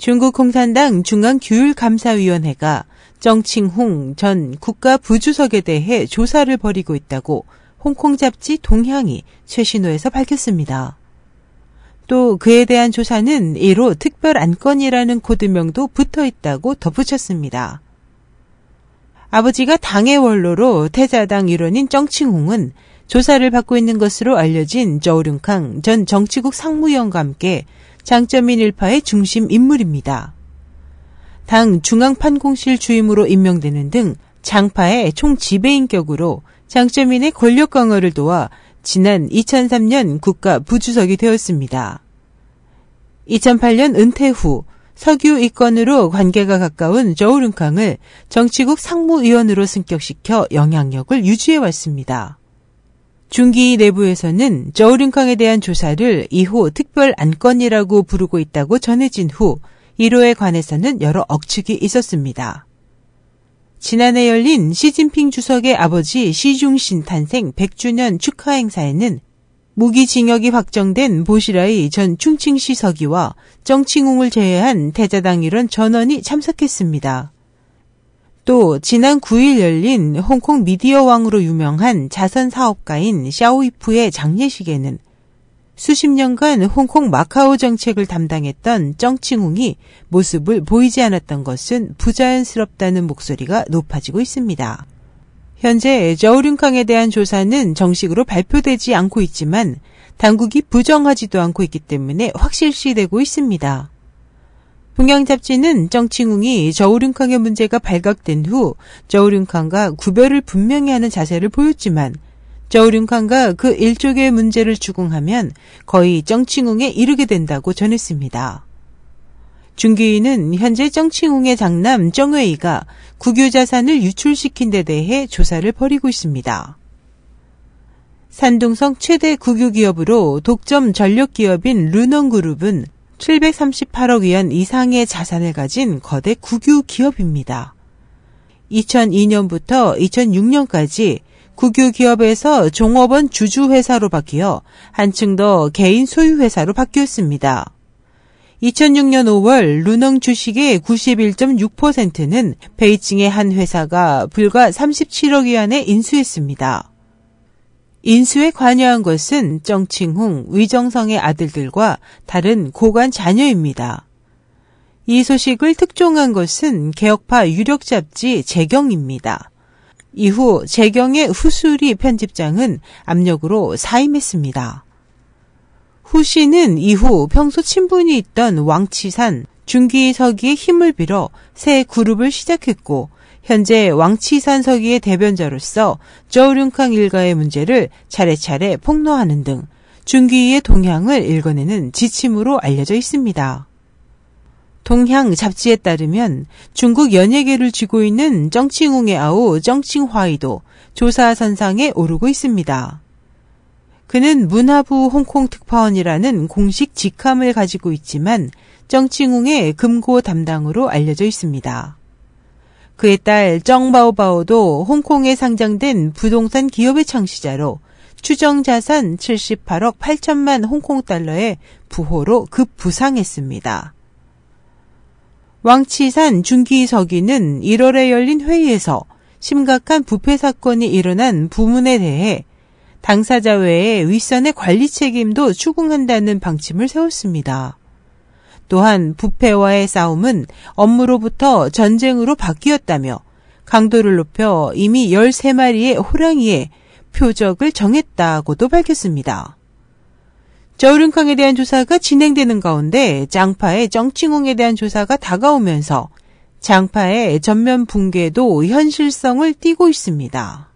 중국 공산당 중앙규율감사위원회가 정칭홍 전 국가부주석에 대해 조사를 벌이고 있다고 홍콩 잡지 동향이 최신호에서 밝혔습니다. 또 그에 대한 조사는 이로 특별 안건이라는 코드명도 붙어 있다고 덧붙였습니다. 아버지가 당의 원로로 태자당 일원인 정칭홍은 조사를 받고 있는 것으로 알려진 저우륜캉 전 정치국 상무위원과 함께 장점인 일파의 중심 인물입니다. 당 중앙판공실 주임으로 임명되는 등 장파의 총 지배인격으로 장점인의 권력 강화를 도와 지난 2003년 국가 부주석이 되었습니다. 2008년 은퇴 후 석유 이권으로 관계가 가까운 저우룬캉을 정치국 상무위원으로 승격시켜 영향력을 유지해 왔습니다. 중기 내부에서는 저우룬캉에 대한 조사를 2호 특별 안건이라고 부르고 있다고 전해진 후 1호에 관해서는 여러 억측이 있었습니다. 지난해 열린 시진핑 주석의 아버지 시중신 탄생 100주년 축하 행사에는 무기징역이 확정된 보시라이 전 충칭시 서기와 정칭웅을 제외한 대자당 일원 전원이 참석했습니다. 또 지난 9일 열린 홍콩 미디어 왕으로 유명한 자선 사업가인 샤오이프의 장례식에는 수십 년간 홍콩 마카오 정책을 담당했던 정칭웅이 모습을 보이지 않았던 것은 부자연스럽다는 목소리가 높아지고 있습니다. 현재 저우륜캉에 대한 조사는 정식으로 발표되지 않고 있지만 당국이 부정하지도 않고 있기 때문에 확실시되고 있습니다. 동양 잡지는 정칭웅이 저우륜캉의 문제가 발각된 후 저우륜캉과 구별을 분명히 하는 자세를 보였지만 저우륜칸과 그 일족의 문제를 추궁하면 거의 정칭웅에 이르게 된다고 전했습니다. 중기위는 현재 정칭웅의 장남 정웨이가 국유자산을 유출시킨 데 대해 조사를 벌이고 있습니다. 산둥성 최대 국유기업으로 독점 전력기업인 루넌그룹은 738억 위안 이상의 자산을 가진 거대 국유 기업입니다. 2002년부터 2006년까지 국유 기업에서 종업원 주주회사로 바뀌어 한층 더 개인 소유회사로 바뀌었습니다. 2006년 5월 루농 주식의 91.6%는 베이징의 한 회사가 불과 37억 위안에 인수했습니다. 인수에 관여한 것은 정칭홍, 위정성의 아들들과 다른 고관 자녀입니다. 이 소식을 특종한 것은 개혁파 유력 잡지 재경입니다. 이후 재경의 후수리 편집장은 압력으로 사임했습니다. 후 씨는 이후 평소 친분이 있던 왕치산, 중기 서기의 힘을 빌어 새 그룹을 시작했고 현재 왕치산 서기의 대변자로서 저우륜캉 일가의 문제를 차례차례 폭로하는 등 중기의 동향을 읽어내는 지침으로 알려져 있습니다. 동향 잡지에 따르면 중국 연예계를 쥐고 있는 정칭웅의 아우 정칭화이도 조사 선상에 오르고 있습니다. 그는 문화부 홍콩 특파원이라는 공식 직함을 가지고 있지만 정칭웅의 금고 담당으로 알려져 있습니다. 그의 딸 정바오바오도 홍콩에 상장된 부동산 기업의 창시자로 추정 자산 78억 8천만 홍콩 달러의 부호로 급부상했습니다. 왕치산 중기서기는 1월에 열린 회의에서 심각한 부패 사건이 일어난 부문에 대해 당사자 외에 윗선의 관리 책임도 추궁한다는 방침을 세웠습니다. 또한 부패와의 싸움은 업무로부터 전쟁으로 바뀌었다며 강도를 높여 이미 13마리의 호랑이의 표적을 정했다고도 밝혔습니다. 저우륜캉에 대한 조사가 진행되는 가운데 장파의 정칭홍에 대한 조사가 다가오면서 장파의 전면 붕괴도 현실성을 띠고 있습니다.